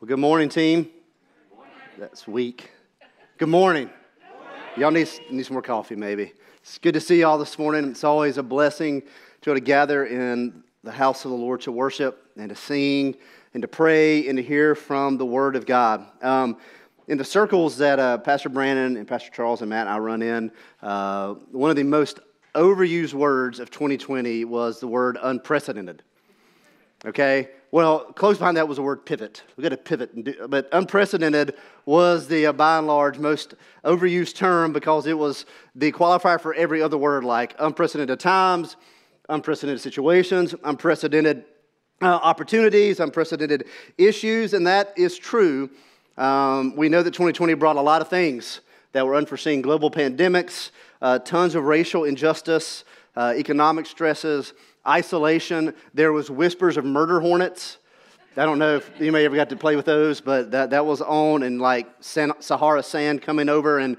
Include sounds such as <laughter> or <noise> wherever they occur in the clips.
Well, good morning, team. That's weak. Good morning. Y'all need, need some more coffee, maybe. It's good to see y'all this morning. It's always a blessing to be able to gather in the house of the Lord to worship and to sing and to pray and to hear from the Word of God. Um, in the circles that uh, Pastor Brandon and Pastor Charles and Matt and I run in, uh, one of the most overused words of 2020 was the word unprecedented. Okay? Well, close behind that was the word pivot. We got to pivot, do, but unprecedented was the, uh, by and large, most overused term because it was the qualifier for every other word like unprecedented times, unprecedented situations, unprecedented uh, opportunities, unprecedented issues, and that is true. Um, we know that 2020 brought a lot of things that were unforeseen global pandemics, uh, tons of racial injustice, uh, economic stresses isolation. There was whispers of murder hornets. I don't know if anybody ever got to play with those, but that, that was on and like Sahara sand coming over. And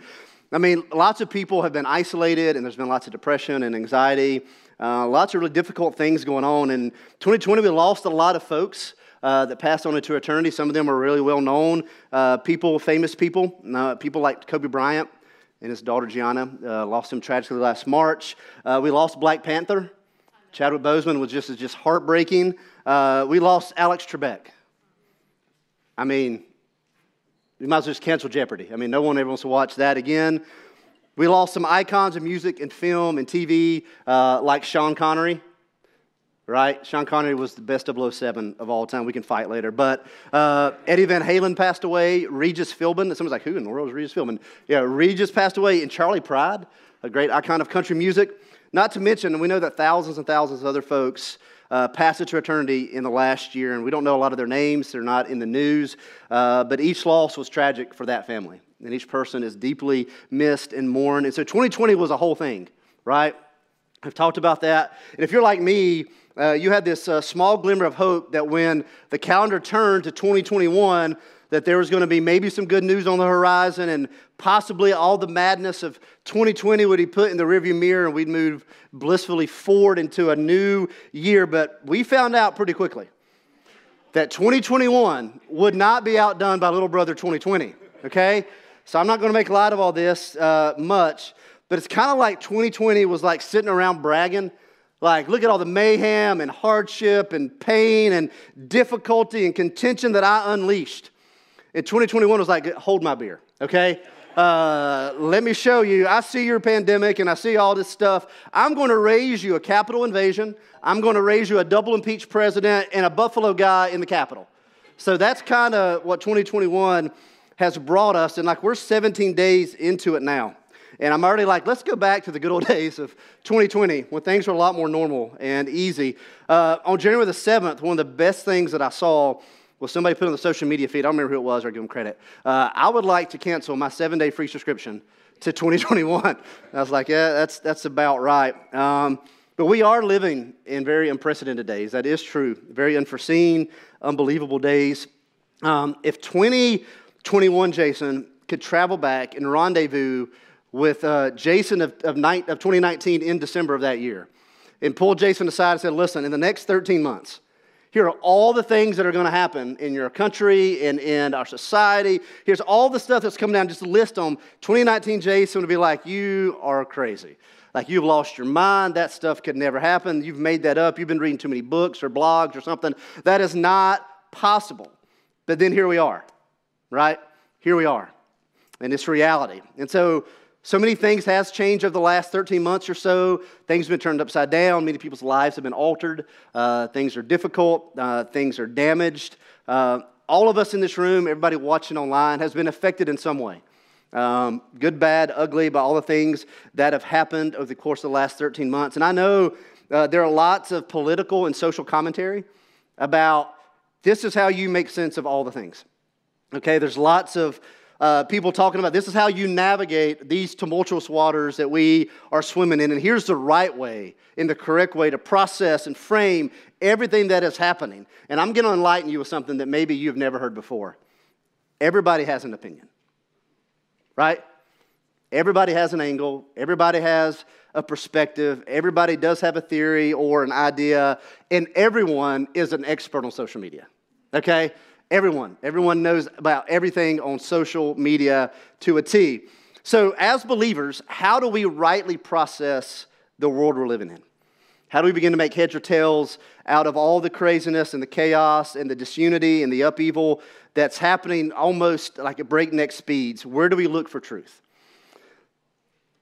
I mean, lots of people have been isolated and there's been lots of depression and anxiety. Uh, lots of really difficult things going on. In 2020, we lost a lot of folks. Uh, that passed on into eternity. Some of them are really well known uh, people, famous people, uh, people like Kobe Bryant and his daughter Gianna. Uh, lost him tragically last March. Uh, we lost Black Panther. Chadwick Boseman was just, just heartbreaking. Uh, we lost Alex Trebek. I mean, we might as well just cancel Jeopardy. I mean, no one ever wants to watch that again. We lost some icons of music and film and TV, uh, like Sean Connery, right? Sean Connery was the best 007 of all time. We can fight later. But uh, Eddie Van Halen passed away. Regis Philbin. Someone's like, who in the world is Regis Philbin? Yeah, Regis passed away. And Charley Pride, a great icon of country music. Not to mention, we know that thousands and thousands of other folks uh, passed into eternity in the last year, and we don't know a lot of their names. They're not in the news, uh, but each loss was tragic for that family, and each person is deeply missed and mourned. And so 2020 was a whole thing, right? I've talked about that. And if you're like me, uh, you had this uh, small glimmer of hope that when the calendar turned to 2021, that there was going to be maybe some good news on the horizon and possibly all the madness of 2020 would be put in the rearview mirror and we'd move blissfully forward into a new year. But we found out pretty quickly that 2021 would not be outdone by little brother 2020, okay? So I'm not going to make light of all this uh, much, but it's kind of like 2020 was like sitting around bragging. Like, look at all the mayhem and hardship and pain and difficulty and contention that I unleashed. In 2021, was like, hold my beer, okay? Uh, let me show you. I see your pandemic and I see all this stuff. I'm going to raise you a Capitol invasion. I'm going to raise you a double impeached president and a Buffalo guy in the Capitol. So that's kind of what 2021 has brought us. And like we're 17 days into it now. And I'm already like, let's go back to the good old <laughs> days of 2020 when things were a lot more normal and easy. Uh, on January the 7th, one of the best things that I saw well, somebody put on the social media feed, I don't remember who it was, or give them credit. Uh, I would like to cancel my seven day free subscription to 2021. I was like, yeah, that's, that's about right. Um, but we are living in very unprecedented days. That is true. Very unforeseen, unbelievable days. Um, if 2021 Jason could travel back and rendezvous with uh, Jason of, of, night, of 2019 in December of that year and pull Jason aside and said, listen, in the next 13 months, here are all the things that are going to happen in your country and in our society. Here's all the stuff that's coming down. Just list them. 2019 Jason would be like, You are crazy. Like you've lost your mind. That stuff could never happen. You've made that up. You've been reading too many books or blogs or something. That is not possible. But then here we are, right? Here we are. And it's reality. And so so many things has changed over the last 13 months or so. Things have been turned upside down. Many people's lives have been altered. Uh, things are difficult. Uh, things are damaged. Uh, all of us in this room, everybody watching online, has been affected in some way. Um, good, bad, ugly, by all the things that have happened over the course of the last 13 months. And I know uh, there are lots of political and social commentary about this is how you make sense of all the things. Okay, there's lots of uh, people talking about this is how you navigate these tumultuous waters that we are swimming in. And here's the right way, in the correct way to process and frame everything that is happening. And I'm going to enlighten you with something that maybe you've never heard before. Everybody has an opinion, right? Everybody has an angle, everybody has a perspective, everybody does have a theory or an idea, and everyone is an expert on social media, okay? Everyone. Everyone knows about everything on social media to a T. So, as believers, how do we rightly process the world we're living in? How do we begin to make heads or tails out of all the craziness and the chaos and the disunity and the upheaval that's happening almost like at breakneck speeds? Where do we look for truth?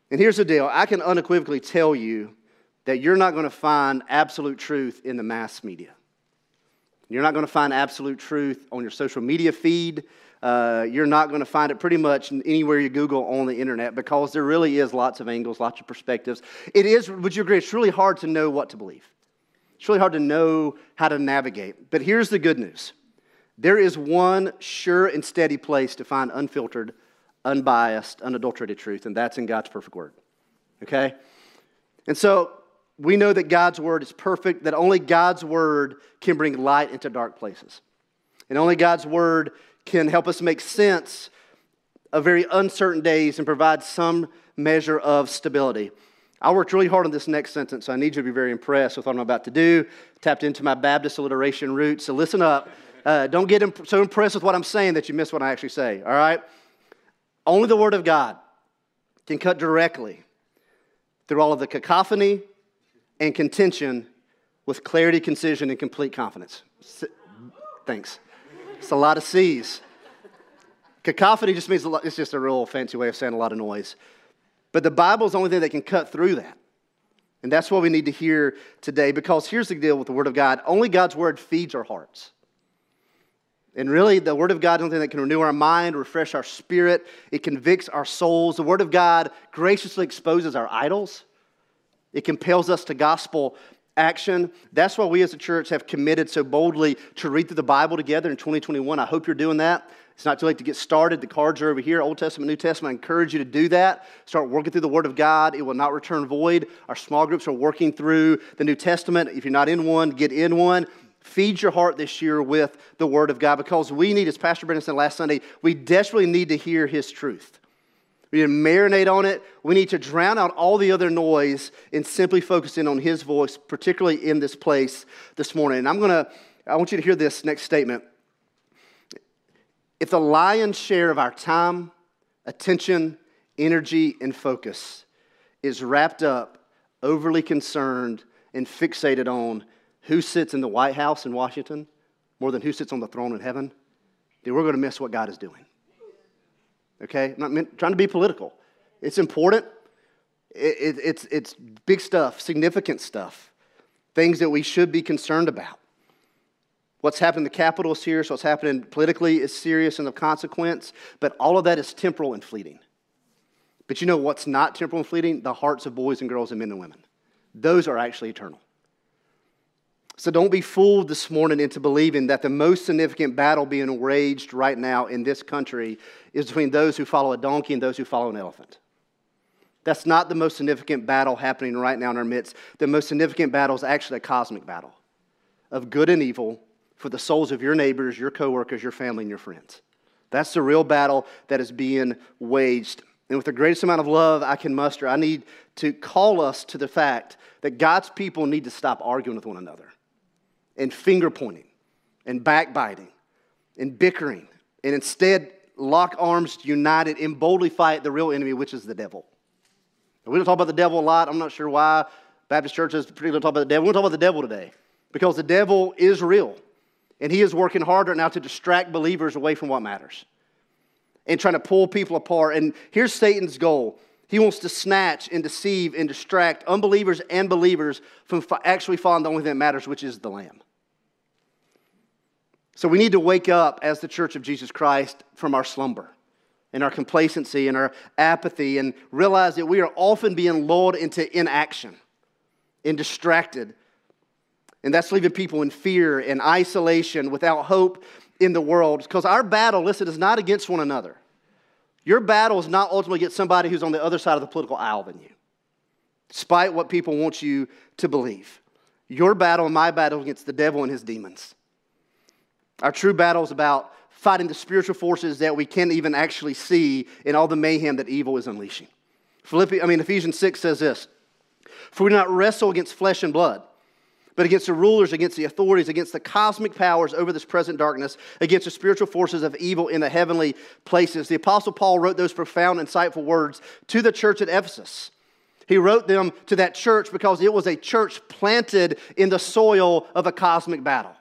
And here's the deal I can unequivocally tell you that you're not going to find absolute truth in the mass media. You're not going to find absolute truth on your social media feed. Uh, you're not going to find it pretty much anywhere you Google on the internet because there really is lots of angles, lots of perspectives. It is, would you agree, it's really hard to know what to believe. It's really hard to know how to navigate. But here's the good news there is one sure and steady place to find unfiltered, unbiased, unadulterated truth, and that's in God's perfect word. Okay? And so we know that God's word is perfect, that only God's word can bring light into dark places. And only God's word can help us make sense of very uncertain days and provide some measure of stability. I worked really hard on this next sentence, so I need you to be very impressed with what I'm about to do. Tapped into my Baptist alliteration roots, so listen up. Uh, don't get imp- so impressed with what I'm saying that you miss what I actually say, all right? Only the Word of God can cut directly through all of the cacophony and contention with clarity, concision, and complete confidence. Thanks. It's a lot of C's. Cacophony just means it's just a real fancy way of saying a lot of noise. But the Bible is the only thing that can cut through that. And that's what we need to hear today because here's the deal with the Word of God only God's Word feeds our hearts. And really, the Word of God is something that can renew our mind, refresh our spirit, it convicts our souls. The Word of God graciously exposes our idols, it compels us to gospel action. That's why we as a church have committed so boldly to read through the Bible together in 2021. I hope you're doing that. It's not too late to get started. The cards are over here, Old Testament, New Testament. I encourage you to do that. Start working through the Word of God. It will not return void. Our small groups are working through the New Testament. If you're not in one, get in one. Feed your heart this year with the Word of God because we need, as Pastor Brandon said last Sunday, we desperately need to hear His truth. We need to marinate on it. We need to drown out all the other noise and simply focus in on His voice, particularly in this place this morning. And I'm going to, I want you to hear this next statement. If the lion's share of our time, attention, energy, and focus is wrapped up, overly concerned, and fixated on who sits in the White House in Washington more than who sits on the throne in heaven, then we're going to miss what God is doing okay? I'm not trying to be political. It's important. It, it, it's, it's big stuff, significant stuff, things that we should be concerned about. What's happened in the capital is serious. What's happening politically is serious and of consequence. But all of that is temporal and fleeting. But you know what's not temporal and fleeting? The hearts of boys and girls and men and women. Those are actually eternal. So don't be fooled this morning into believing that the most significant battle being waged right now in this country is between those who follow a donkey and those who follow an elephant. That's not the most significant battle happening right now in our midst. The most significant battle is actually a cosmic battle of good and evil for the souls of your neighbors, your coworkers, your family, and your friends. That's the real battle that is being waged. And with the greatest amount of love I can muster, I need to call us to the fact that God's people need to stop arguing with one another and finger pointing and backbiting and bickering and instead lock arms united and boldly fight the real enemy, which is the devil. we don't talk about the devil a lot. I'm not sure why Baptist churches particularly talk about the devil. We don't talk about the devil today because the devil is real and he is working harder now to distract believers away from what matters and trying to pull people apart. And here's Satan's goal he wants to snatch and deceive and distract unbelievers and believers from actually following the only thing that matters, which is the Lamb. So we need to wake up as the church of Jesus Christ from our slumber and our complacency and our apathy and realize that we are often being lulled into inaction and distracted. And that's leaving people in fear and isolation without hope in the world. Because our battle, listen, is not against one another. Your battle is not ultimately against somebody who's on the other side of the political aisle than you, despite what people want you to believe. Your battle and my battle against the devil and his demons. Our true battle is about fighting the spiritual forces that we can't even actually see in all the mayhem that evil is unleashing. Philippi, I mean, Ephesians 6 says this For we do not wrestle against flesh and blood, but against the rulers, against the authorities, against the cosmic powers over this present darkness, against the spiritual forces of evil in the heavenly places. The Apostle Paul wrote those profound, insightful words to the church at Ephesus. He wrote them to that church because it was a church planted in the soil of a cosmic battle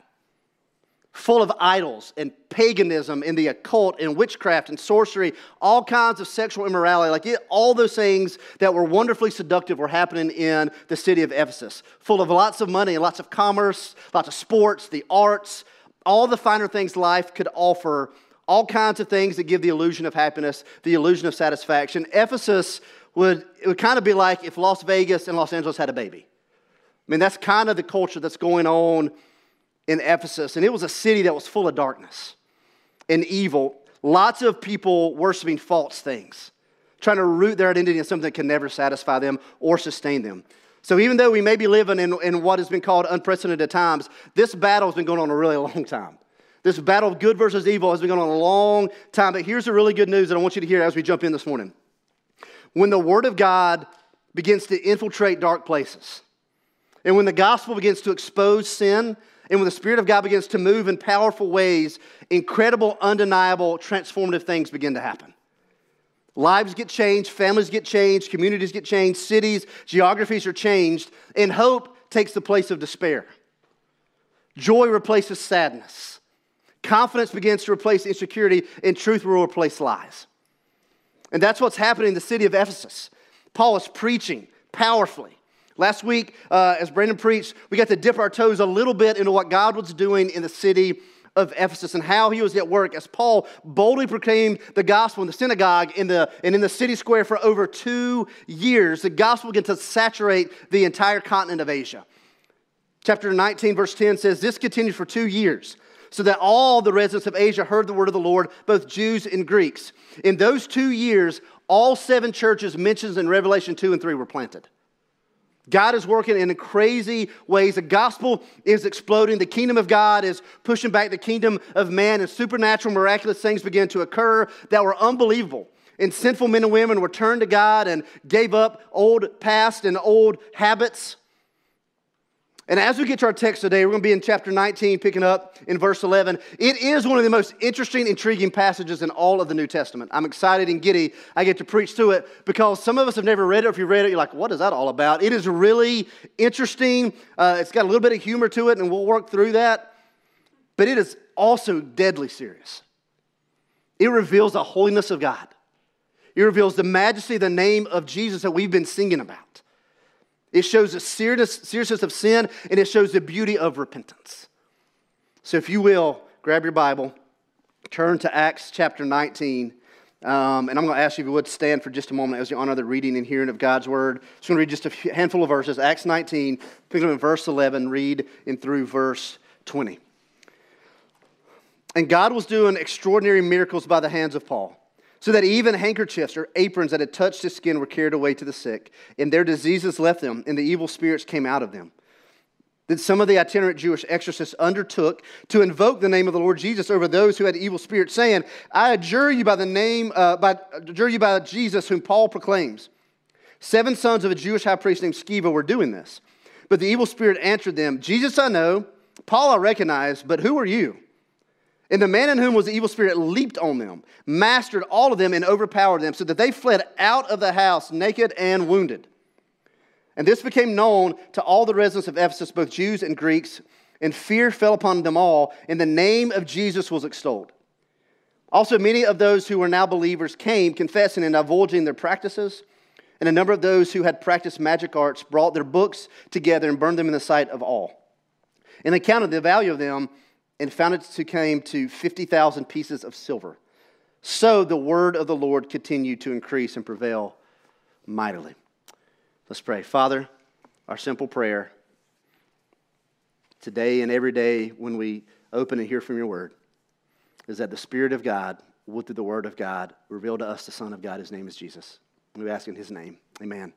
full of idols and paganism and the occult and witchcraft and sorcery, all kinds of sexual immorality. Like it, all those things that were wonderfully seductive were happening in the city of Ephesus, full of lots of money, lots of commerce, lots of sports, the arts, all the finer things life could offer, all kinds of things that give the illusion of happiness, the illusion of satisfaction. Ephesus would, it would kind of be like if Las Vegas and Los Angeles had a baby. I mean, that's kind of the culture that's going on in Ephesus, and it was a city that was full of darkness and evil. Lots of people worshiping false things, trying to root their identity in something that can never satisfy them or sustain them. So, even though we may be living in, in what has been called unprecedented times, this battle has been going on a really long time. This battle of good versus evil has been going on a long time. But here's the really good news that I want you to hear as we jump in this morning. When the Word of God begins to infiltrate dark places, and when the gospel begins to expose sin and when the Spirit of God begins to move in powerful ways, incredible, undeniable, transformative things begin to happen. Lives get changed, families get changed, communities get changed, cities, geographies are changed, and hope takes the place of despair. Joy replaces sadness. Confidence begins to replace insecurity, and truth will replace lies. And that's what's happening in the city of Ephesus. Paul is preaching powerfully. Last week, uh, as Brandon preached, we got to dip our toes a little bit into what God was doing in the city of Ephesus and how he was at work as Paul boldly proclaimed the gospel in the synagogue in the, and in the city square for over two years. The gospel began to saturate the entire continent of Asia. Chapter 19, verse 10 says, This continued for two years, so that all the residents of Asia heard the word of the Lord, both Jews and Greeks. In those two years, all seven churches mentioned in Revelation 2 and 3 were planted. God is working in crazy ways. The gospel is exploding. The kingdom of God is pushing back the kingdom of man, and supernatural, miraculous things begin to occur that were unbelievable. And sinful men and women were turned to God and gave up old past and old habits. And as we get to our text today, we're going to be in chapter 19, picking up in verse 11. It is one of the most interesting, intriguing passages in all of the New Testament. I'm excited and giddy. I get to preach to it because some of us have never read it. If you read it, you're like, what is that all about? It is really interesting. Uh, it's got a little bit of humor to it, and we'll work through that. But it is also deadly serious. It reveals the holiness of God, it reveals the majesty, of the name of Jesus that we've been singing about. It shows the seriousness of sin and it shows the beauty of repentance. So, if you will, grab your Bible, turn to Acts chapter 19. Um, and I'm going to ask you if you would stand for just a moment as you honor the reading and hearing of God's word. I'm going to read just a handful of verses. Acts 19, pick up in verse 11, read in through verse 20. And God was doing extraordinary miracles by the hands of Paul so that even handkerchiefs or aprons that had touched his skin were carried away to the sick, and their diseases left them, and the evil spirits came out of them. Then some of the itinerant Jewish exorcists undertook to invoke the name of the Lord Jesus over those who had evil spirits, saying, "I adjure you by the name, uh, by, adjure you by Jesus, whom Paul proclaims." Seven sons of a Jewish high priest named Sceva were doing this, but the evil spirit answered them, "Jesus I know, Paul I recognize, but who are you?" And the man in whom was the evil spirit leaped on them, mastered all of them, and overpowered them, so that they fled out of the house naked and wounded. And this became known to all the residents of Ephesus, both Jews and Greeks, and fear fell upon them all, and the name of Jesus was extolled. Also, many of those who were now believers came, confessing and divulging their practices. And a number of those who had practiced magic arts brought their books together and burned them in the sight of all. And they counted the value of them and found it to came to 50,000 pieces of silver. So the word of the Lord continued to increase and prevail mightily. Let's pray. Father, our simple prayer today and every day when we open and hear from your word is that the Spirit of God will, through the word of God, reveal to us the Son of God. His name is Jesus. We ask in his name. Amen.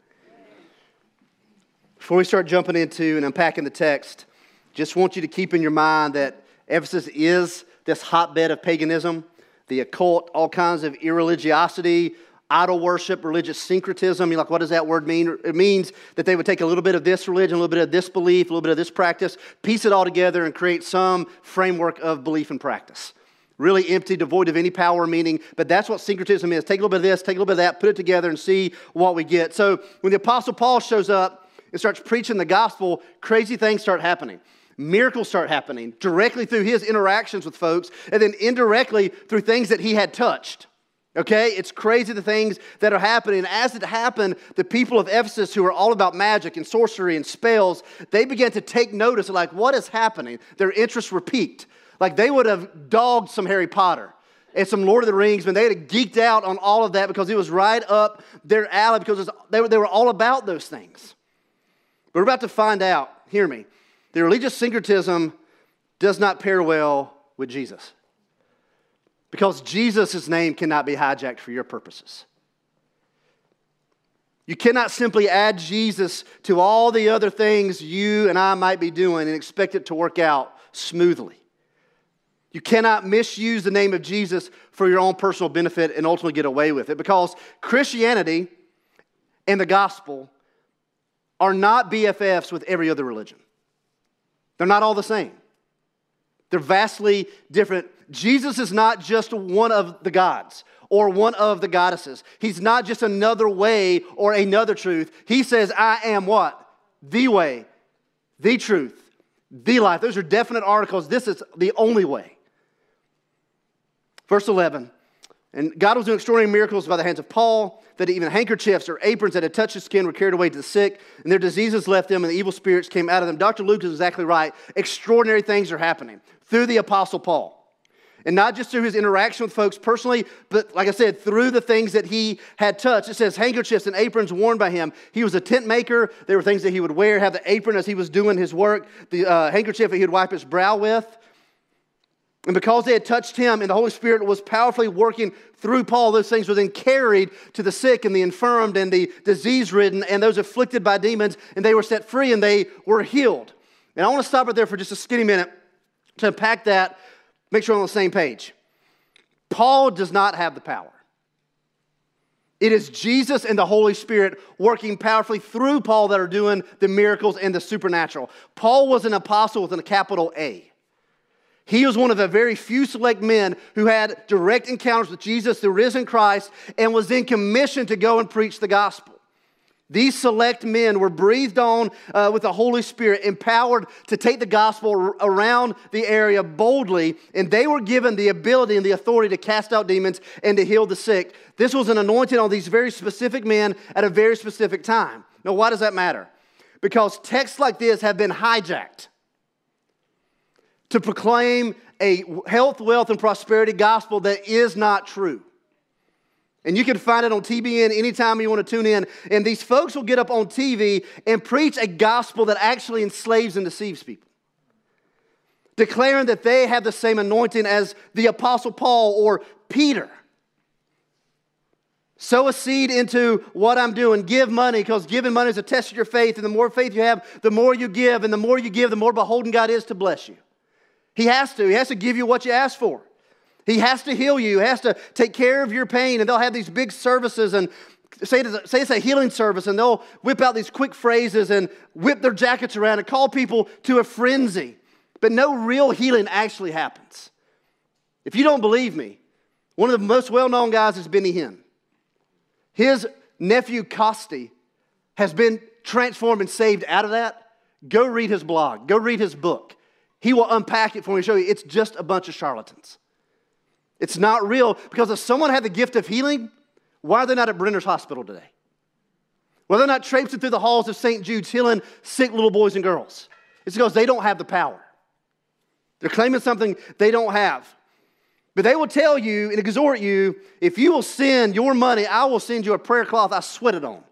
Before we start jumping into and unpacking the text, just want you to keep in your mind that Ephesus is this hotbed of paganism, the occult, all kinds of irreligiosity, idol worship, religious syncretism. You're like, what does that word mean? It means that they would take a little bit of this religion, a little bit of this belief, a little bit of this practice, piece it all together, and create some framework of belief and practice. Really empty, devoid of any power or meaning, but that's what syncretism is. Take a little bit of this, take a little bit of that, put it together, and see what we get. So when the Apostle Paul shows up and starts preaching the gospel, crazy things start happening. Miracles start happening directly through his interactions with folks, and then indirectly through things that he had touched. Okay, it's crazy the things that are happening. As it happened, the people of Ephesus, who are all about magic and sorcery and spells, they began to take notice of like what is happening. Their interests were piqued. Like they would have dogged some Harry Potter and some Lord of the Rings, but they had geeked out on all of that because it was right up their alley because they were, they were all about those things. We're about to find out, hear me, the religious syncretism does not pair well with Jesus. Because Jesus' name cannot be hijacked for your purposes. You cannot simply add Jesus to all the other things you and I might be doing and expect it to work out smoothly. You cannot misuse the name of Jesus for your own personal benefit and ultimately get away with it because Christianity and the gospel are not BFFs with every other religion. They're not all the same, they're vastly different. Jesus is not just one of the gods or one of the goddesses. He's not just another way or another truth. He says, I am what? The way, the truth, the life. Those are definite articles. This is the only way. Verse 11 and God was doing extraordinary miracles by the hands of Paul, that even handkerchiefs or aprons that had touched his skin were carried away to the sick, and their diseases left them, and the evil spirits came out of them. Dr. Luke is exactly right. Extraordinary things are happening through the Apostle Paul. And not just through his interaction with folks personally, but like I said, through the things that he had touched. It says handkerchiefs and aprons worn by him. He was a tent maker. There were things that he would wear, have the apron as he was doing his work, the uh, handkerchief that he would wipe his brow with. And because they had touched him and the Holy Spirit was powerfully working through Paul, those things were then carried to the sick and the infirmed and the disease ridden and those afflicted by demons, and they were set free and they were healed. And I want to stop right there for just a skinny minute to unpack that, make sure we're on the same page. Paul does not have the power. It is Jesus and the Holy Spirit working powerfully through Paul that are doing the miracles and the supernatural. Paul was an apostle with a capital A. He was one of the very few select men who had direct encounters with Jesus, the risen Christ, and was then commissioned to go and preach the gospel. These select men were breathed on uh, with the Holy Spirit, empowered to take the gospel around the area boldly, and they were given the ability and the authority to cast out demons and to heal the sick. This was an anointing on these very specific men at a very specific time. Now, why does that matter? Because texts like this have been hijacked to proclaim a health, wealth, and prosperity gospel that is not true. And you can find it on TBN anytime you want to tune in. And these folks will get up on TV and preach a gospel that actually enslaves and deceives people, declaring that they have the same anointing as the Apostle Paul or Peter. Sow a seed into what I'm doing. Give money because giving money is a test of your faith. And the more faith you have, the more you give. And the more you give, the more beholden God is to bless you. He has to. He has to give you what you ask for. He has to heal you. He has to take care of your pain. And they'll have these big services and say, it's a healing service and they'll whip out these quick phrases and whip their jackets around and call people to a frenzy. But no real healing actually happens. If you don't believe me, one of the most well known guys is Benny Hinn. His nephew Costi has been transformed and saved out of that. Go read his blog, go read his book. He will unpack it for me and show you it's just a bunch of charlatans. It's not real because if someone had the gift of healing, why are they not at Brenner's Hospital today? Why are they not traipsing through the halls of St. Jude's healing sick little boys and girls? It's because they don't have the power. They're claiming something they don't have. But they will tell you and exhort you if you will send your money, I will send you a prayer cloth I sweated on.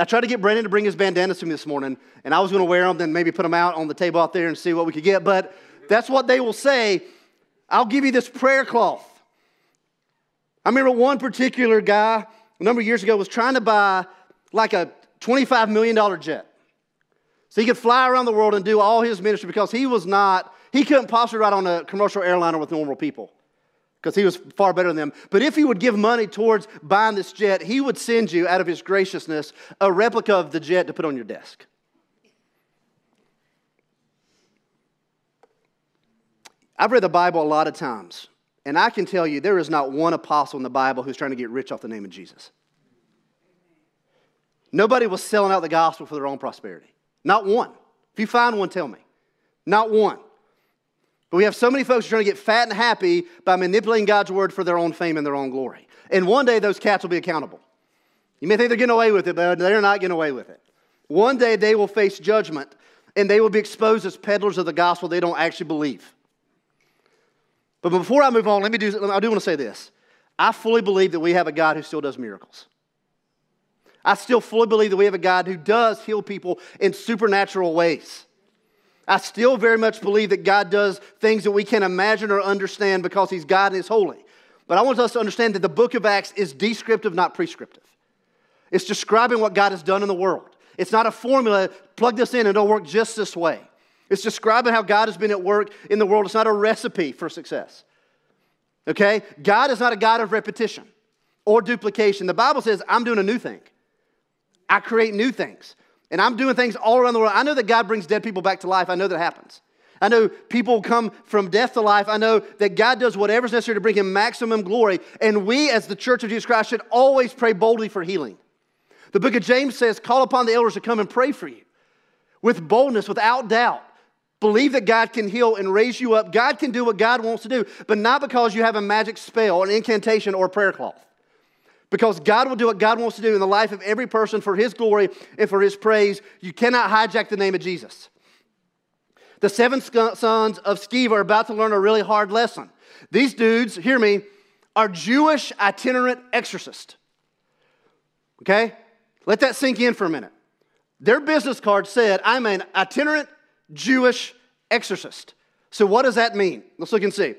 I tried to get Brandon to bring his bandanas to me this morning, and I was going to wear them, then maybe put them out on the table out there and see what we could get. But that's what they will say. I'll give you this prayer cloth. I remember one particular guy a number of years ago was trying to buy like a $25 million jet. So he could fly around the world and do all his ministry because he was not, he couldn't possibly ride on a commercial airliner with normal people. Because he was far better than them. But if he would give money towards buying this jet, he would send you, out of his graciousness, a replica of the jet to put on your desk. I've read the Bible a lot of times, and I can tell you there is not one apostle in the Bible who's trying to get rich off the name of Jesus. Nobody was selling out the gospel for their own prosperity. Not one. If you find one, tell me. Not one. But we have so many folks trying to get fat and happy by manipulating God's word for their own fame and their own glory. And one day those cats will be accountable. You may think they're getting away with it, but they're not getting away with it. One day they will face judgment and they will be exposed as peddlers of the gospel they don't actually believe. But before I move on, let me do, I do want to say this. I fully believe that we have a God who still does miracles. I still fully believe that we have a God who does heal people in supernatural ways. I still very much believe that God does things that we can't imagine or understand because He's God and He's holy. But I want us to understand that the book of Acts is descriptive, not prescriptive. It's describing what God has done in the world. It's not a formula, plug this in and it'll work just this way. It's describing how God has been at work in the world. It's not a recipe for success. Okay? God is not a God of repetition or duplication. The Bible says, I'm doing a new thing. I create new things. And I'm doing things all around the world. I know that God brings dead people back to life. I know that happens. I know people come from death to life. I know that God does whatever's necessary to bring him maximum glory. And we, as the church of Jesus Christ, should always pray boldly for healing. The book of James says, Call upon the elders to come and pray for you with boldness, without doubt. Believe that God can heal and raise you up. God can do what God wants to do, but not because you have a magic spell, an incantation, or a prayer cloth because God will do what God wants to do in the life of every person for His glory and for His praise. You cannot hijack the name of Jesus. The seven sons of Sceva are about to learn a really hard lesson. These dudes, hear me, are Jewish itinerant exorcists. Okay? Let that sink in for a minute. Their business card said, I'm an itinerant Jewish exorcist. So, what does that mean? Let's look and see.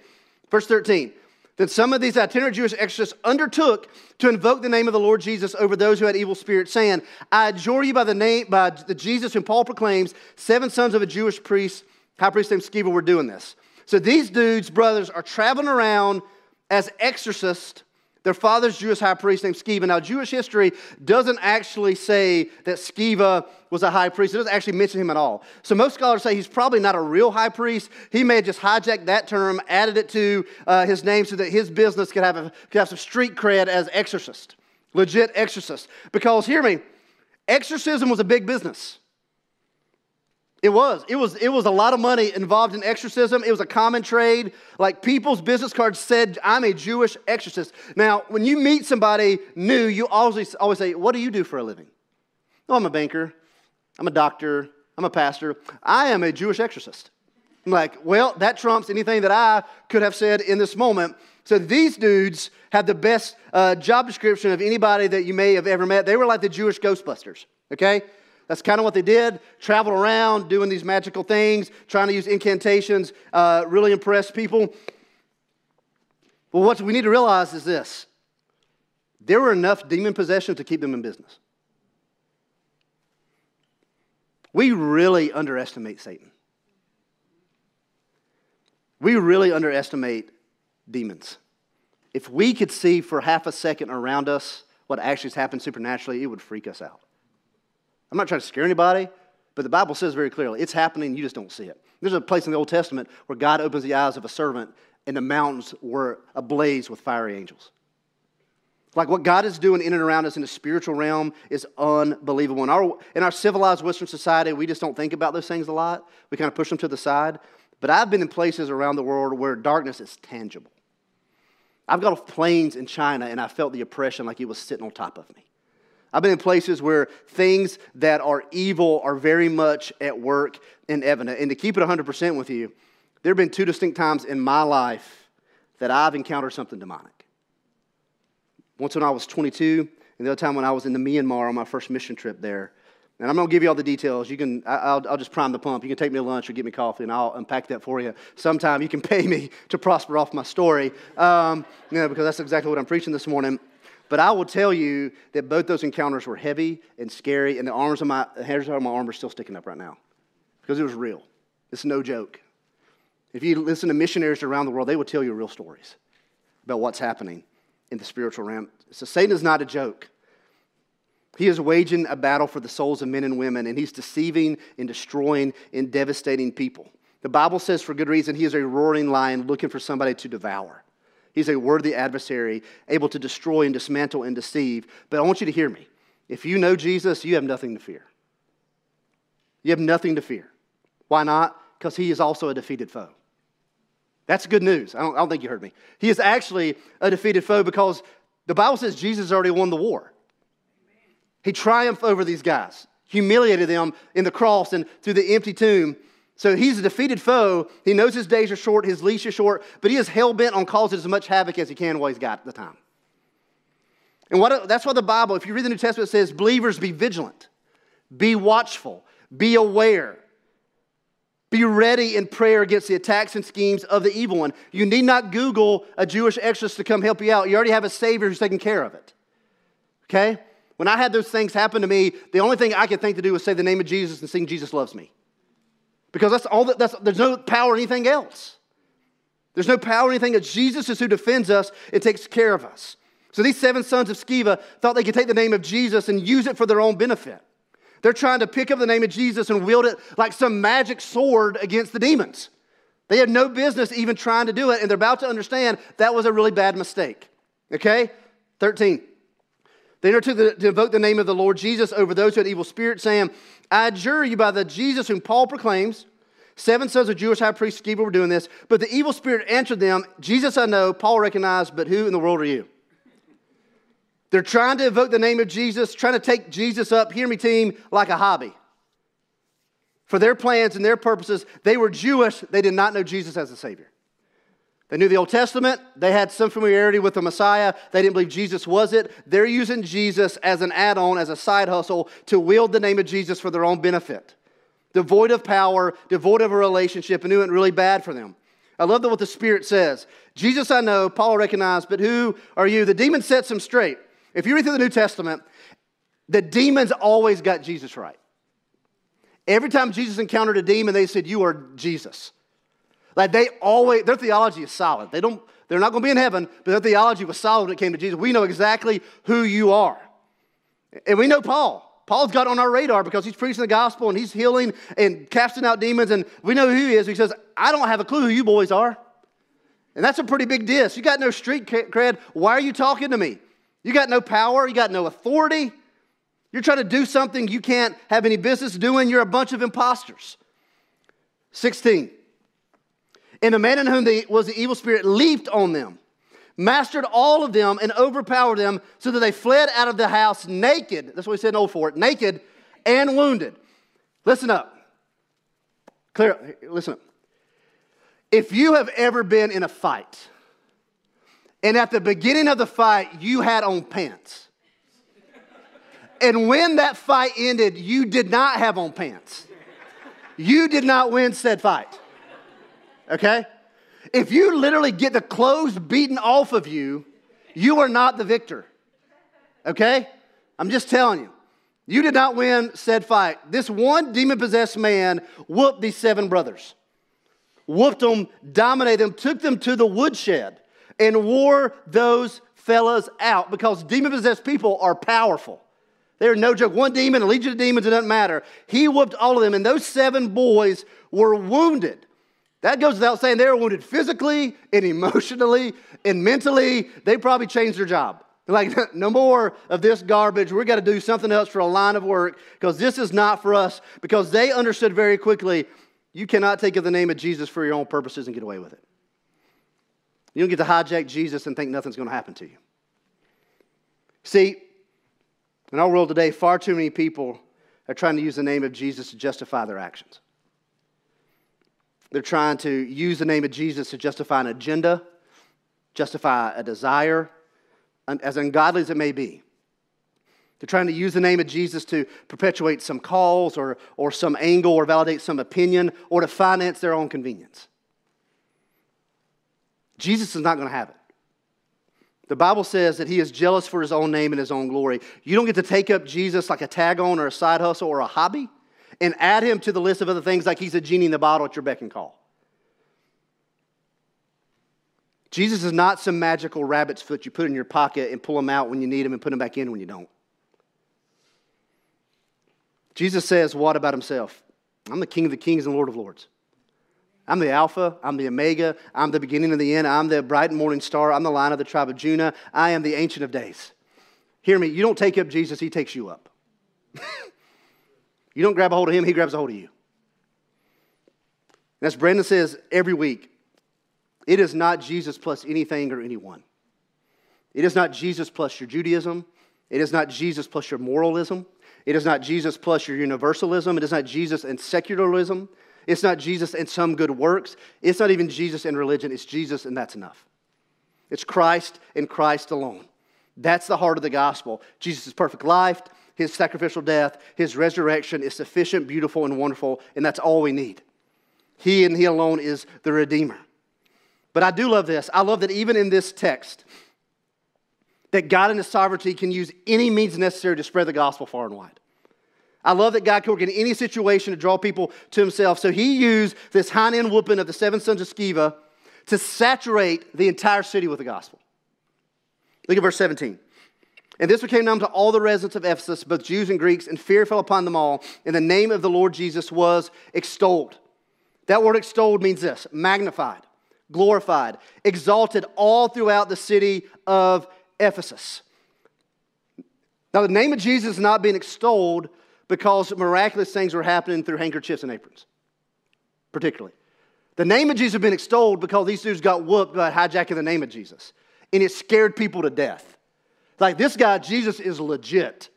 Verse 13 that some of these itinerant Jewish exorcists undertook to invoke the name of the Lord Jesus over those who had evil spirits, saying, I adjure you by the name, by the Jesus whom Paul proclaims, seven sons of a Jewish priest, high priest named Sceva, were doing this. So these dudes, brothers, are traveling around as exorcists their father's Jewish high priest named Sceva. Now, Jewish history doesn't actually say that Sceva was a high priest. It doesn't actually mention him at all. So most scholars say he's probably not a real high priest. He may have just hijacked that term, added it to uh, his name so that his business could have, a, could have some street cred as exorcist, legit exorcist. Because, hear me, exorcism was a big business. It was. It was. It was a lot of money involved in exorcism. It was a common trade. Like people's business cards said, "I'm a Jewish exorcist." Now, when you meet somebody new, you always always say, "What do you do for a living?" "Oh, I'm a banker. I'm a doctor. I'm a pastor. I am a Jewish exorcist." I'm like, well, that trumps anything that I could have said in this moment. So these dudes had the best uh, job description of anybody that you may have ever met. They were like the Jewish Ghostbusters. Okay, that's kind of what they did. Traveled around doing these magical things, trying to use incantations, uh, really impress people. But what we need to realize is this there were enough demon possession to keep them in business. We really underestimate Satan. We really underestimate demons. If we could see for half a second around us what actually has happened supernaturally, it would freak us out. I'm not trying to scare anybody, but the Bible says very clearly it's happening, you just don't see it. There's a place in the Old Testament where God opens the eyes of a servant and the mountains were ablaze with fiery angels. Like what God is doing in and around us in the spiritual realm is unbelievable. In our, in our civilized Western society, we just don't think about those things a lot. We kind of push them to the side. But I've been in places around the world where darkness is tangible. I've got off planes in China and I felt the oppression like it was sitting on top of me. I've been in places where things that are evil are very much at work and evident. And to keep it 100% with you, there have been two distinct times in my life that I've encountered something demonic. Once when I was 22, and the other time when I was in the Myanmar on my first mission trip there. And I'm going to give you all the details. You can, I'll, I'll just prime the pump. You can take me to lunch or get me coffee, and I'll unpack that for you. Sometime you can <laughs> pay me to prosper off my story, um, you know, because that's exactly what I'm preaching this morning. But I will tell you that both those encounters were heavy and scary, and the arms of my hairs on my arm are still sticking up right now because it was real. It's no joke. If you listen to missionaries around the world, they will tell you real stories. about what's happening in the spiritual realm. So Satan is not a joke. He is waging a battle for the souls of men and women, and he's deceiving and destroying and devastating people. The Bible says, for good reason, he is a roaring lion looking for somebody to devour. He's a worthy adversary, able to destroy and dismantle and deceive. But I want you to hear me. If you know Jesus, you have nothing to fear. You have nothing to fear. Why not? Because he is also a defeated foe. That's good news. I don't, I don't, think you heard me. He is actually a defeated foe because the Bible says Jesus already won the war. He triumphed over these guys, humiliated them in the cross and through the empty tomb. So he's a defeated foe. He knows his days are short, his leash is short, but he is hell bent on causing as much havoc as he can while he's got the time. And what, that's why the Bible, if you read the New Testament, says, believers be vigilant, be watchful, be aware. Be ready in prayer against the attacks and schemes of the evil one. You need not Google a Jewish exorcist to come help you out. You already have a Savior who's taking care of it. Okay? When I had those things happen to me, the only thing I could think to do was say the name of Jesus and sing Jesus Loves Me. Because that's all that, that's, there's no power in anything else. There's no power in anything else. Jesus is who defends us and takes care of us. So these seven sons of Sceva thought they could take the name of Jesus and use it for their own benefit. They're trying to pick up the name of Jesus and wield it like some magic sword against the demons. They had no business even trying to do it, and they're about to understand that was a really bad mistake. Okay? 13. They undertook to, to invoke the name of the Lord Jesus over those who had evil spirits, saying, I adjure you by the Jesus whom Paul proclaims. Seven sons of Jewish high priests Sceva were doing this, but the evil spirit answered them, Jesus I know, Paul recognized, but who in the world are you? They're trying to evoke the name of Jesus, trying to take Jesus up, hear me, team, like a hobby. For their plans and their purposes, they were Jewish, they did not know Jesus as a Savior. They knew the Old Testament, they had some familiarity with the Messiah, they didn't believe Jesus was it. They're using Jesus as an add on, as a side hustle, to wield the name of Jesus for their own benefit. Devoid of power, devoid of a relationship, and it really bad for them. I love what the Spirit says. Jesus I know, Paul recognized, but who are you? The demon sets him straight. If you read through the New Testament, the demons always got Jesus right. Every time Jesus encountered a demon, they said, You are Jesus. Like they always, their theology is solid. They don't, they're not going to be in heaven, but their theology was solid when it came to Jesus. We know exactly who you are. And we know Paul. Paul's got on our radar because he's preaching the gospel and he's healing and casting out demons, and we know who he is. He says, I don't have a clue who you boys are. And that's a pretty big diss. You got no street cred. Why are you talking to me? You got no power, you got no authority. You're trying to do something you can't have any business doing. You're a bunch of imposters. 16. And the man in whom the, was the evil spirit leaped on them, mastered all of them, and overpowered them so that they fled out of the house naked. That's what he said in Old Fort naked and wounded. Listen up. Clear, listen up. If you have ever been in a fight, and at the beginning of the fight, you had on pants. And when that fight ended, you did not have on pants. You did not win said fight. Okay? If you literally get the clothes beaten off of you, you are not the victor. Okay? I'm just telling you. You did not win said fight. This one demon possessed man whooped these seven brothers, whooped them, dominated them, took them to the woodshed and wore those fellas out because demon possessed people are powerful. They're no joke. One demon, a legion of demons, it doesn't matter. He whooped all of them, and those seven boys were wounded. That goes without saying. They were wounded physically and emotionally and mentally. They probably changed their job. Like, <laughs> no more of this garbage. We've got to do something else for a line of work because this is not for us. Because they understood very quickly you cannot take the name of Jesus for your own purposes and get away with it. You don't get to hijack Jesus and think nothing's going to happen to you. See, in our world today, far too many people are trying to use the name of Jesus to justify their actions. They're trying to use the name of Jesus to justify an agenda, justify a desire, as ungodly as it may be. They're trying to use the name of Jesus to perpetuate some cause or, or some angle or validate some opinion or to finance their own convenience. Jesus is not going to have it. The Bible says that he is jealous for his own name and his own glory. You don't get to take up Jesus like a tag on or a side hustle or a hobby and add him to the list of other things like he's a genie in the bottle at your beck and call. Jesus is not some magical rabbit's foot you put in your pocket and pull them out when you need them and put them back in when you don't. Jesus says, What about himself? I'm the King of the kings and Lord of lords. I'm the Alpha, I'm the Omega, I'm the beginning and the end, I'm the bright morning star, I'm the lion of the tribe of Judah, I am the Ancient of Days. Hear me, you don't take up Jesus, he takes you up. <laughs> you don't grab a hold of him, he grabs a hold of you. And as Brandon says every week, it is not Jesus plus anything or anyone. It is not Jesus plus your Judaism. It is not Jesus plus your moralism. It is not Jesus plus your universalism. It is not Jesus and secularism. It's not Jesus and some good works. It's not even Jesus and religion. It's Jesus and that's enough. It's Christ and Christ alone. That's the heart of the gospel. Jesus' perfect life, his sacrificial death, his resurrection is sufficient, beautiful, and wonderful, and that's all we need. He and he alone is the Redeemer. But I do love this. I love that even in this text, that God in His sovereignty can use any means necessary to spread the gospel far and wide. I love that God can work in any situation to draw people to Himself. So He used this hind end whooping of the seven sons of Sceva to saturate the entire city with the gospel. Look at verse 17. And this became known to all the residents of Ephesus, both Jews and Greeks, and fear fell upon them all, and the name of the Lord Jesus was extolled. That word extolled means this magnified, glorified, exalted all throughout the city of Ephesus. Now, the name of Jesus is not being extolled because miraculous things were happening through handkerchiefs and aprons, particularly. The name of Jesus has been extolled because these dudes got whooped by hijacking the name of Jesus. And it scared people to death. Like, this guy, Jesus, is legit.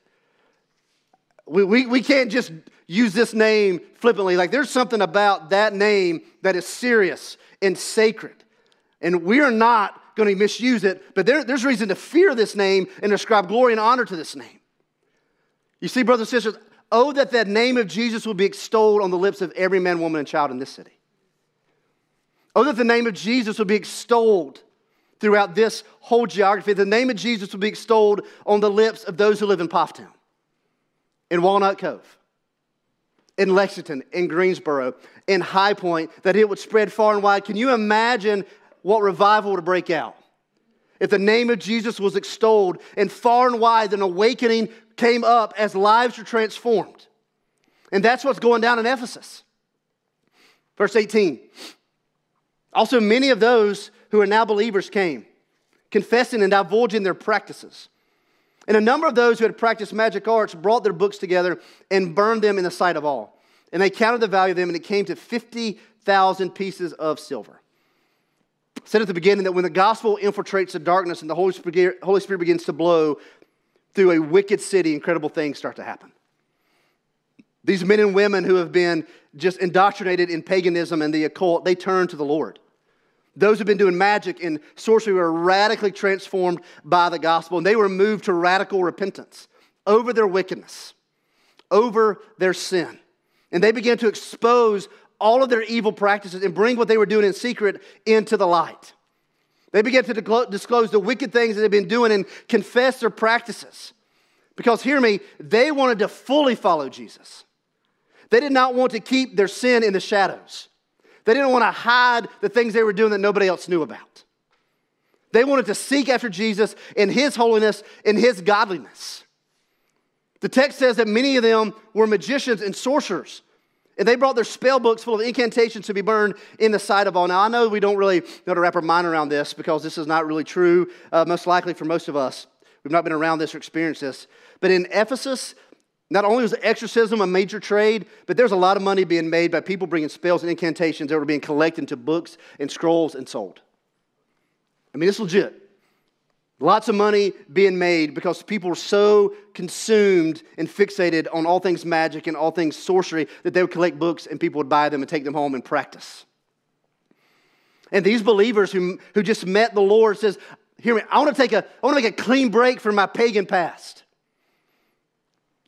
We, we, we can't just use this name flippantly. Like, there's something about that name that is serious and sacred. And we are not going to misuse it, but there, there's reason to fear this name and ascribe glory and honor to this name. You see, brothers and sisters, oh, that the name of Jesus will be extolled on the lips of every man, woman, and child in this city. Oh, that the name of Jesus will be extolled throughout this whole geography. The name of Jesus will be extolled on the lips of those who live in Town, in Walnut Cove, in Lexington, in Greensboro, in High Point, that it would spread far and wide. Can you imagine what revival would break out. If the name of Jesus was extolled and far and wide, an awakening came up as lives were transformed. And that's what's going down in Ephesus. Verse 18. Also, many of those who are now believers came, confessing and divulging their practices. And a number of those who had practiced magic arts brought their books together and burned them in the sight of all. And they counted the value of them, and it came to 50,000 pieces of silver said at the beginning that when the gospel infiltrates the darkness and the Holy Spirit, Holy Spirit begins to blow through a wicked city, incredible things start to happen. These men and women who have been just indoctrinated in paganism and the occult, they turn to the Lord. Those who've been doing magic and sorcery were radically transformed by the gospel, and they were moved to radical repentance over their wickedness, over their sin. And they began to expose all of their evil practices and bring what they were doing in secret into the light. They began to disclose the wicked things that they've been doing and confess their practices. Because, hear me, they wanted to fully follow Jesus. They did not want to keep their sin in the shadows. They didn't want to hide the things they were doing that nobody else knew about. They wanted to seek after Jesus in His holiness, in His godliness. The text says that many of them were magicians and sorcerers. And they brought their spell books full of incantations to be burned in the sight of all. Now, I know we don't really know to wrap our mind around this because this is not really true, uh, most likely for most of us. We've not been around this or experienced this. But in Ephesus, not only was exorcism a major trade, but there's a lot of money being made by people bringing spells and incantations that were being collected into books and scrolls and sold. I mean, it's legit. Lots of money being made because people were so consumed and fixated on all things magic and all things sorcery that they would collect books and people would buy them and take them home and practice. And these believers who, who just met the Lord says, hear me, I want to take a, I want to make a clean break from my pagan past.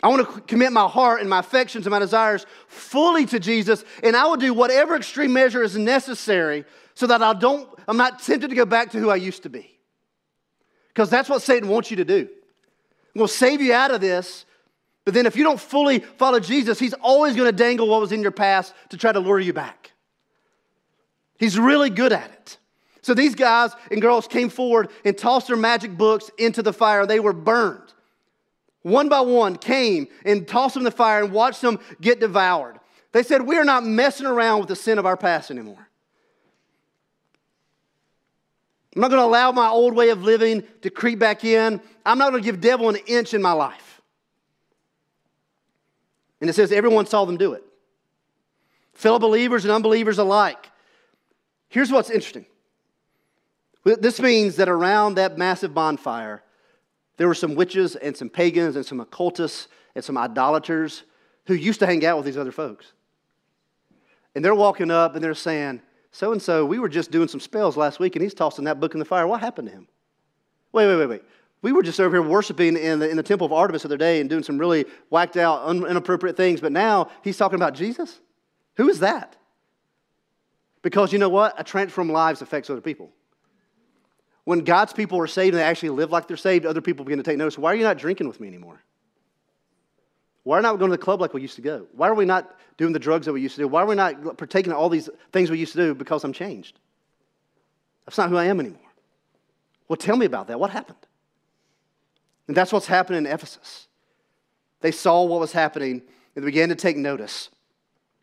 I want to commit my heart and my affections and my desires fully to Jesus, and I will do whatever extreme measure is necessary so that I don't, I'm not tempted to go back to who I used to be. Because that's what Satan wants you to do. We'll save you out of this, but then if you don't fully follow Jesus, he's always going to dangle what was in your past to try to lure you back. He's really good at it. So these guys and girls came forward and tossed their magic books into the fire. They were burned. One by one came and tossed them in the fire and watched them get devoured. They said, We are not messing around with the sin of our past anymore. I'm not going to allow my old way of living to creep back in. I'm not going to give devil an inch in my life. And it says everyone saw them do it. Fellow believers and unbelievers alike. Here's what's interesting. This means that around that massive bonfire, there were some witches and some pagans and some occultists and some idolaters who used to hang out with these other folks. And they're walking up and they're saying, so and so, we were just doing some spells last week and he's tossing that book in the fire. What happened to him? Wait, wait, wait, wait. We were just over here worshiping in the, in the temple of Artemis the other day and doing some really whacked out, inappropriate things, but now he's talking about Jesus? Who is that? Because you know what? A transformed lives affects other people. When God's people are saved and they actually live like they're saved, other people begin to take notice. Why are you not drinking with me anymore? Why are we not going to the club like we used to go? Why are we not doing the drugs that we used to do? Why are we not partaking in all these things we used to do? Because I'm changed. That's not who I am anymore. Well, tell me about that. What happened? And that's what's happening in Ephesus. They saw what was happening and they began to take notice.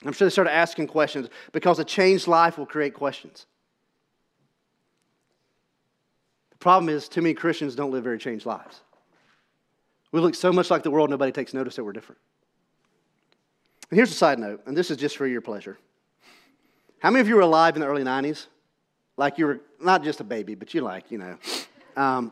I'm sure they started asking questions because a changed life will create questions. The problem is, too many Christians don't live very changed lives. We look so much like the world, nobody takes notice that we're different. And here's a side note, and this is just for your pleasure. How many of you were alive in the early 90s? Like you were not just a baby, but you like, you know. Um,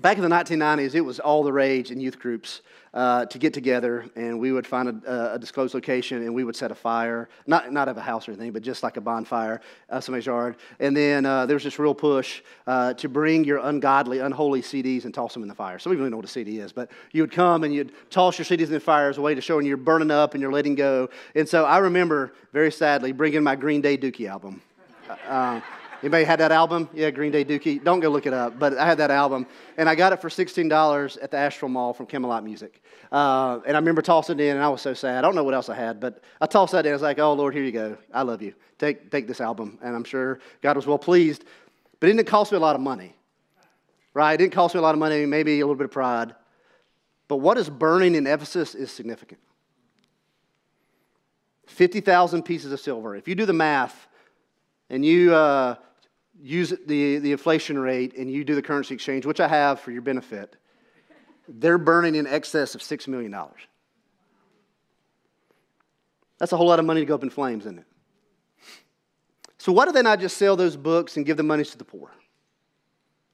back in the 1990s, it was all the rage in youth groups uh, to get together, and we would find a, a, disclosed location, and we would set a fire, not not of a house or anything, but just like a bonfire, uh, somebody's yard. And then uh, there was this real push uh, to bring your ungodly, unholy CDs and toss them in the fire. Some you don't know what a CD is, but you would come and you'd toss your CDs in the fire as a way to show you're burning up and you're letting go. And so I remember, very sadly, bringing my Green Day Dookie album. Anybody had that album? Yeah, Green Day Dookie. Don't go look it up, but I had that album. And I got it for $16 at the Astral Mall from Camelot Music. Uh, and I remember tossing it in, and I was so sad. I don't know what else I had, but I tossed that in. I was like, oh, Lord, here you go. I love you. Take, take this album. And I'm sure God was well pleased. But it didn't cost me a lot of money, right? It didn't cost me a lot of money, maybe a little bit of pride. But what is burning in Ephesus is significant 50,000 pieces of silver. If you do the math, and you uh, use the, the inflation rate and you do the currency exchange, which I have for your benefit, they're burning in excess of $6 million. That's a whole lot of money to go up in flames, isn't it? So, why do they not just sell those books and give the money to the poor?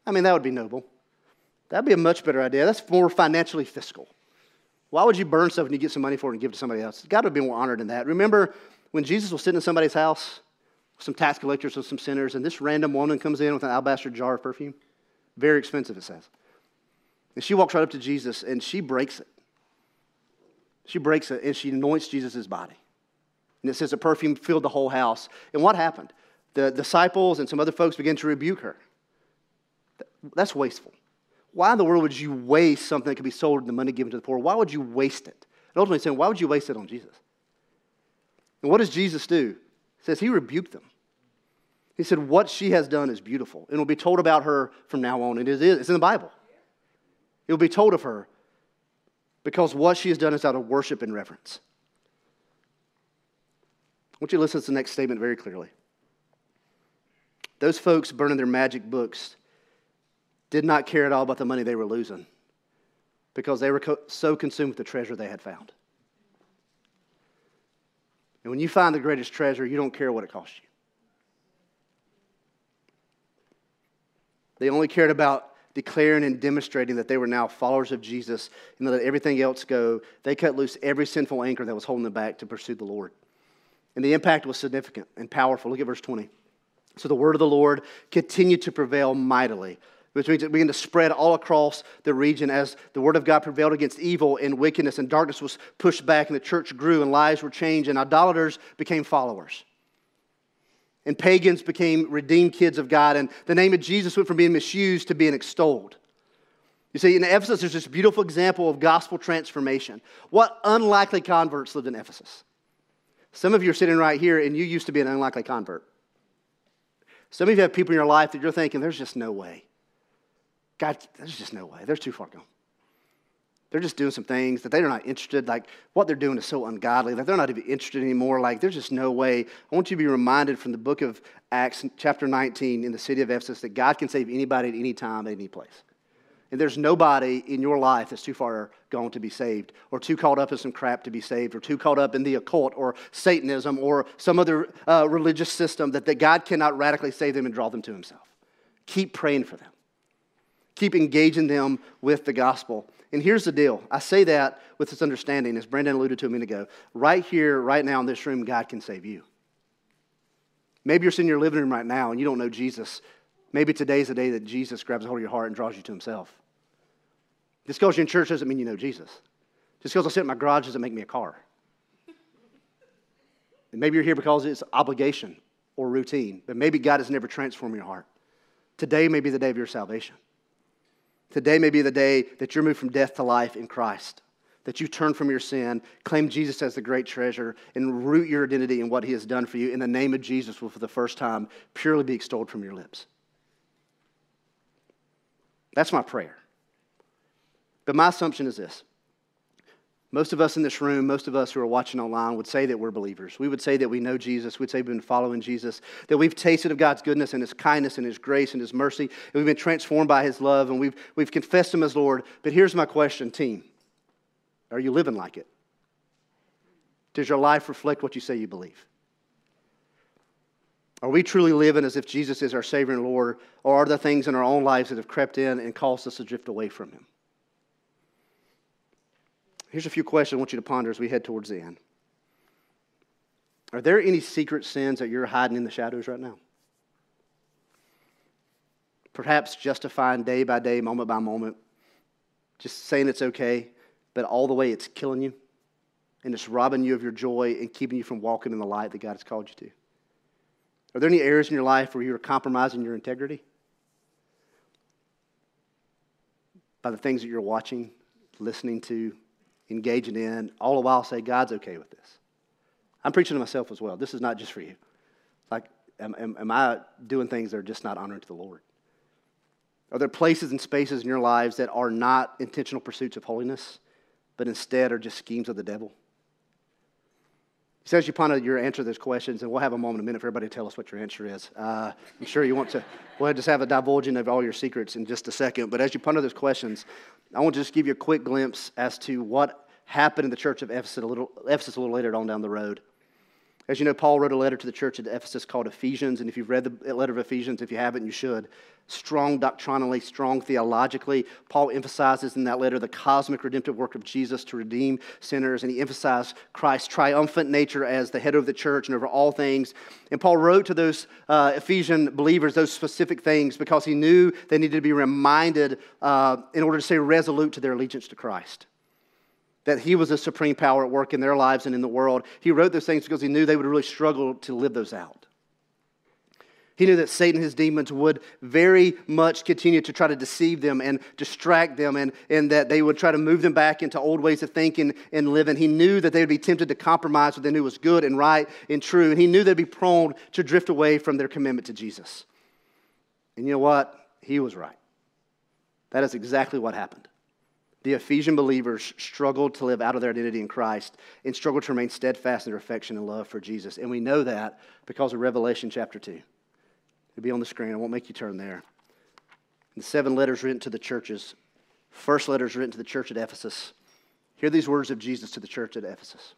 I mean, that would be noble. That'd be a much better idea. That's more financially fiscal. Why would you burn stuff and you get some money for it and give it to somebody else? God would be more honored than that. Remember when Jesus was sitting in somebody's house some tax collectors and some sinners, and this random woman comes in with an alabaster jar of perfume. Very expensive, it says. And she walks right up to Jesus and she breaks it. She breaks it and she anoints Jesus' body. And it says the perfume filled the whole house. And what happened? The disciples and some other folks began to rebuke her. That's wasteful. Why in the world would you waste something that could be sold and the money given to the poor? Why would you waste it? And ultimately saying, why would you waste it on Jesus? And what does Jesus do? He says he rebuked them. He said, What she has done is beautiful. It will be told about her from now on. It is, it's in the Bible. It will be told of her because what she has done is out of worship and reverence. I want you to listen to the next statement very clearly. Those folks burning their magic books did not care at all about the money they were losing because they were co- so consumed with the treasure they had found. And when you find the greatest treasure, you don't care what it costs you. They only cared about declaring and demonstrating that they were now followers of Jesus and let everything else go. They cut loose every sinful anchor that was holding them back to pursue the Lord. And the impact was significant and powerful. Look at verse 20. So the word of the Lord continued to prevail mightily, which means it began to spread all across the region as the word of God prevailed against evil and wickedness, and darkness was pushed back, and the church grew, and lives were changed, and idolaters became followers. And pagans became redeemed kids of God, and the name of Jesus went from being misused to being extolled. You see, in Ephesus, there's this beautiful example of gospel transformation. What unlikely converts lived in Ephesus? Some of you are sitting right here, and you used to be an unlikely convert. Some of you have people in your life that you're thinking, there's just no way. God, there's just no way. They're too far gone. They're just doing some things that they're not interested. Like what they're doing is so ungodly. Like they're not even interested anymore. Like there's just no way. I want you to be reminded from the book of Acts, chapter 19, in the city of Ephesus, that God can save anybody at any time, at any place. And there's nobody in your life that's too far gone to be saved, or too caught up in some crap to be saved, or too caught up in the occult, or Satanism, or some other uh, religious system that, that God cannot radically save them and draw them to Himself. Keep praying for them. Keep engaging them with the gospel. And here's the deal I say that with this understanding, as Brandon alluded to a minute ago. Right here, right now in this room, God can save you. Maybe you're sitting in your living room right now and you don't know Jesus. Maybe today's the day that Jesus grabs a hold of your heart and draws you to himself. Just because you're in church doesn't mean you know Jesus. Just because I sit in my garage doesn't make me a car. And maybe you're here because it's obligation or routine, but maybe God has never transformed your heart. Today may be the day of your salvation. Today may be the day that you're moved from death to life in Christ, that you turn from your sin, claim Jesus as the great treasure, and root your identity in what he has done for you. In the name of Jesus will, for the first time, purely be extolled from your lips. That's my prayer. But my assumption is this most of us in this room, most of us who are watching online would say that we're believers. We would say that we know Jesus. We'd say we've been following Jesus, that we've tasted of God's goodness and His kindness and His grace and His mercy, and we've been transformed by His love, and we've, we've confessed Him as Lord. But here's my question, team Are you living like it? Does your life reflect what you say you believe? Are we truly living as if Jesus is our Savior and Lord, or are there things in our own lives that have crept in and caused us to drift away from Him? Here's a few questions I want you to ponder as we head towards the end. Are there any secret sins that you're hiding in the shadows right now? Perhaps justifying day by day, moment by moment, just saying it's okay, but all the way it's killing you and it's robbing you of your joy and keeping you from walking in the light that God has called you to. Are there any areas in your life where you're compromising your integrity? By the things that you're watching, listening to, engaging in, all the while say, God's okay with this. I'm preaching to myself as well. This is not just for you. Like, am, am, am I doing things that are just not honoring to the Lord? Are there places and spaces in your lives that are not intentional pursuits of holiness, but instead are just schemes of the devil? Says you ponder your answer to those questions, and we'll have a moment, a minute for everybody to tell us what your answer is. Uh, I'm sure you want to, we'll just have a divulging of all your secrets in just a second. But as you ponder those questions, I want to just give you a quick glimpse as to what happened in the church of Ephesus a little, Ephesus a little later on down the road. As you know, Paul wrote a letter to the church at Ephesus called Ephesians, and if you've read the letter of Ephesians, if you haven't, you should. Strong doctrinally, strong theologically. Paul emphasizes in that letter the cosmic redemptive work of Jesus to redeem sinners, and he emphasized Christ's triumphant nature as the head of the church and over all things. And Paul wrote to those uh, Ephesian believers those specific things because he knew they needed to be reminded uh, in order to stay resolute to their allegiance to Christ that he was a supreme power at work in their lives and in the world. He wrote those things because he knew they would really struggle to live those out. He knew that Satan and his demons would very much continue to try to deceive them and distract them, and, and that they would try to move them back into old ways of thinking and living. He knew that they would be tempted to compromise what they knew was good and right and true, and he knew they'd be prone to drift away from their commitment to Jesus. And you know what? He was right. That is exactly what happened. The Ephesian believers struggled to live out of their identity in Christ and struggled to remain steadfast in their affection and love for Jesus. And we know that because of Revelation chapter 2. It'll be on the screen. I won't make you turn there. The seven letters written to the churches. First letter is written to the church at Ephesus. Hear these words of Jesus to the church at Ephesus.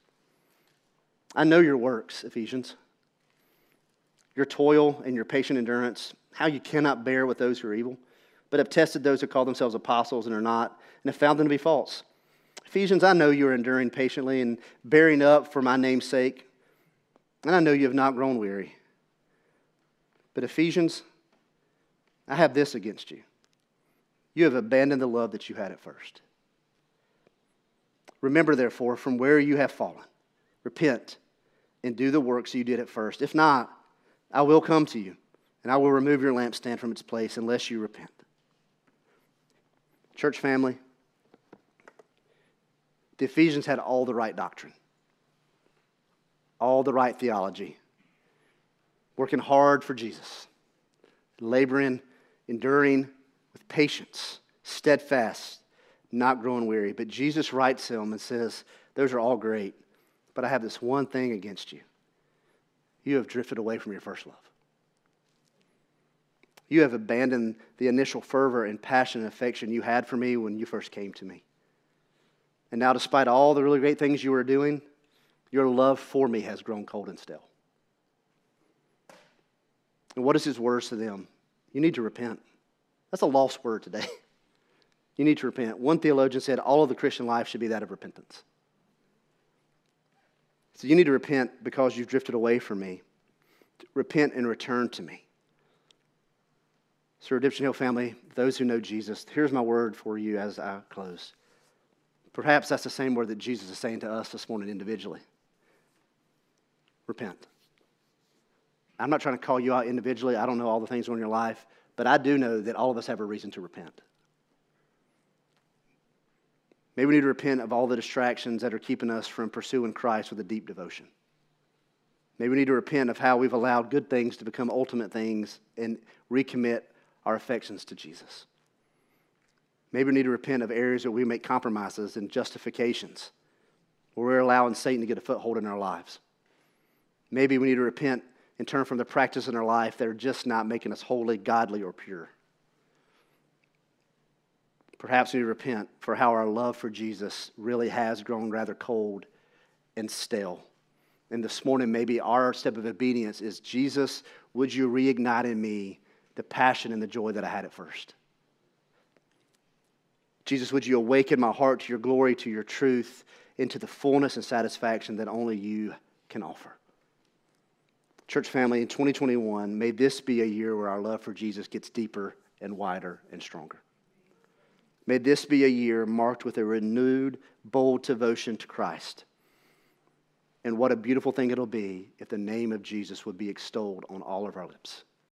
I know your works, Ephesians, your toil and your patient endurance, how you cannot bear with those who are evil but have tested those who call themselves apostles and are not, and have found them to be false. Ephesians, I know you are enduring patiently and bearing up for my name's sake, and I know you have not grown weary. But Ephesians, I have this against you. You have abandoned the love that you had at first. Remember, therefore, from where you have fallen, repent and do the works you did at first. If not, I will come to you, and I will remove your lampstand from its place unless you repent. Church family, the Ephesians had all the right doctrine, all the right theology, working hard for Jesus. laboring, enduring with patience, steadfast, not growing weary. But Jesus writes him and says, Those are all great, but I have this one thing against you. You have drifted away from your first love. You have abandoned the initial fervor and passion and affection you had for me when you first came to me. And now, despite all the really great things you were doing, your love for me has grown cold and stale. And what is his words to them? You need to repent. That's a lost word today. <laughs> You need to repent. One theologian said all of the Christian life should be that of repentance. So you need to repent because you've drifted away from me. Repent and return to me. So, Redemption Hill family, those who know Jesus, here's my word for you as I close. Perhaps that's the same word that Jesus is saying to us this morning individually. Repent. I'm not trying to call you out individually. I don't know all the things in your life, but I do know that all of us have a reason to repent. Maybe we need to repent of all the distractions that are keeping us from pursuing Christ with a deep devotion. Maybe we need to repent of how we've allowed good things to become ultimate things and recommit our affections to Jesus. Maybe we need to repent of areas where we make compromises and justifications, where we're allowing Satan to get a foothold in our lives. Maybe we need to repent and turn from the practice in our life that are just not making us holy, godly, or pure. Perhaps we repent for how our love for Jesus really has grown rather cold and stale. And this morning, maybe our step of obedience is Jesus, would you reignite in me the passion and the joy that I had at first? Jesus, would you awaken my heart to your glory, to your truth, into the fullness and satisfaction that only you can offer? Church family, in 2021, may this be a year where our love for Jesus gets deeper and wider and stronger. May this be a year marked with a renewed, bold devotion to Christ. And what a beautiful thing it'll be if the name of Jesus would be extolled on all of our lips.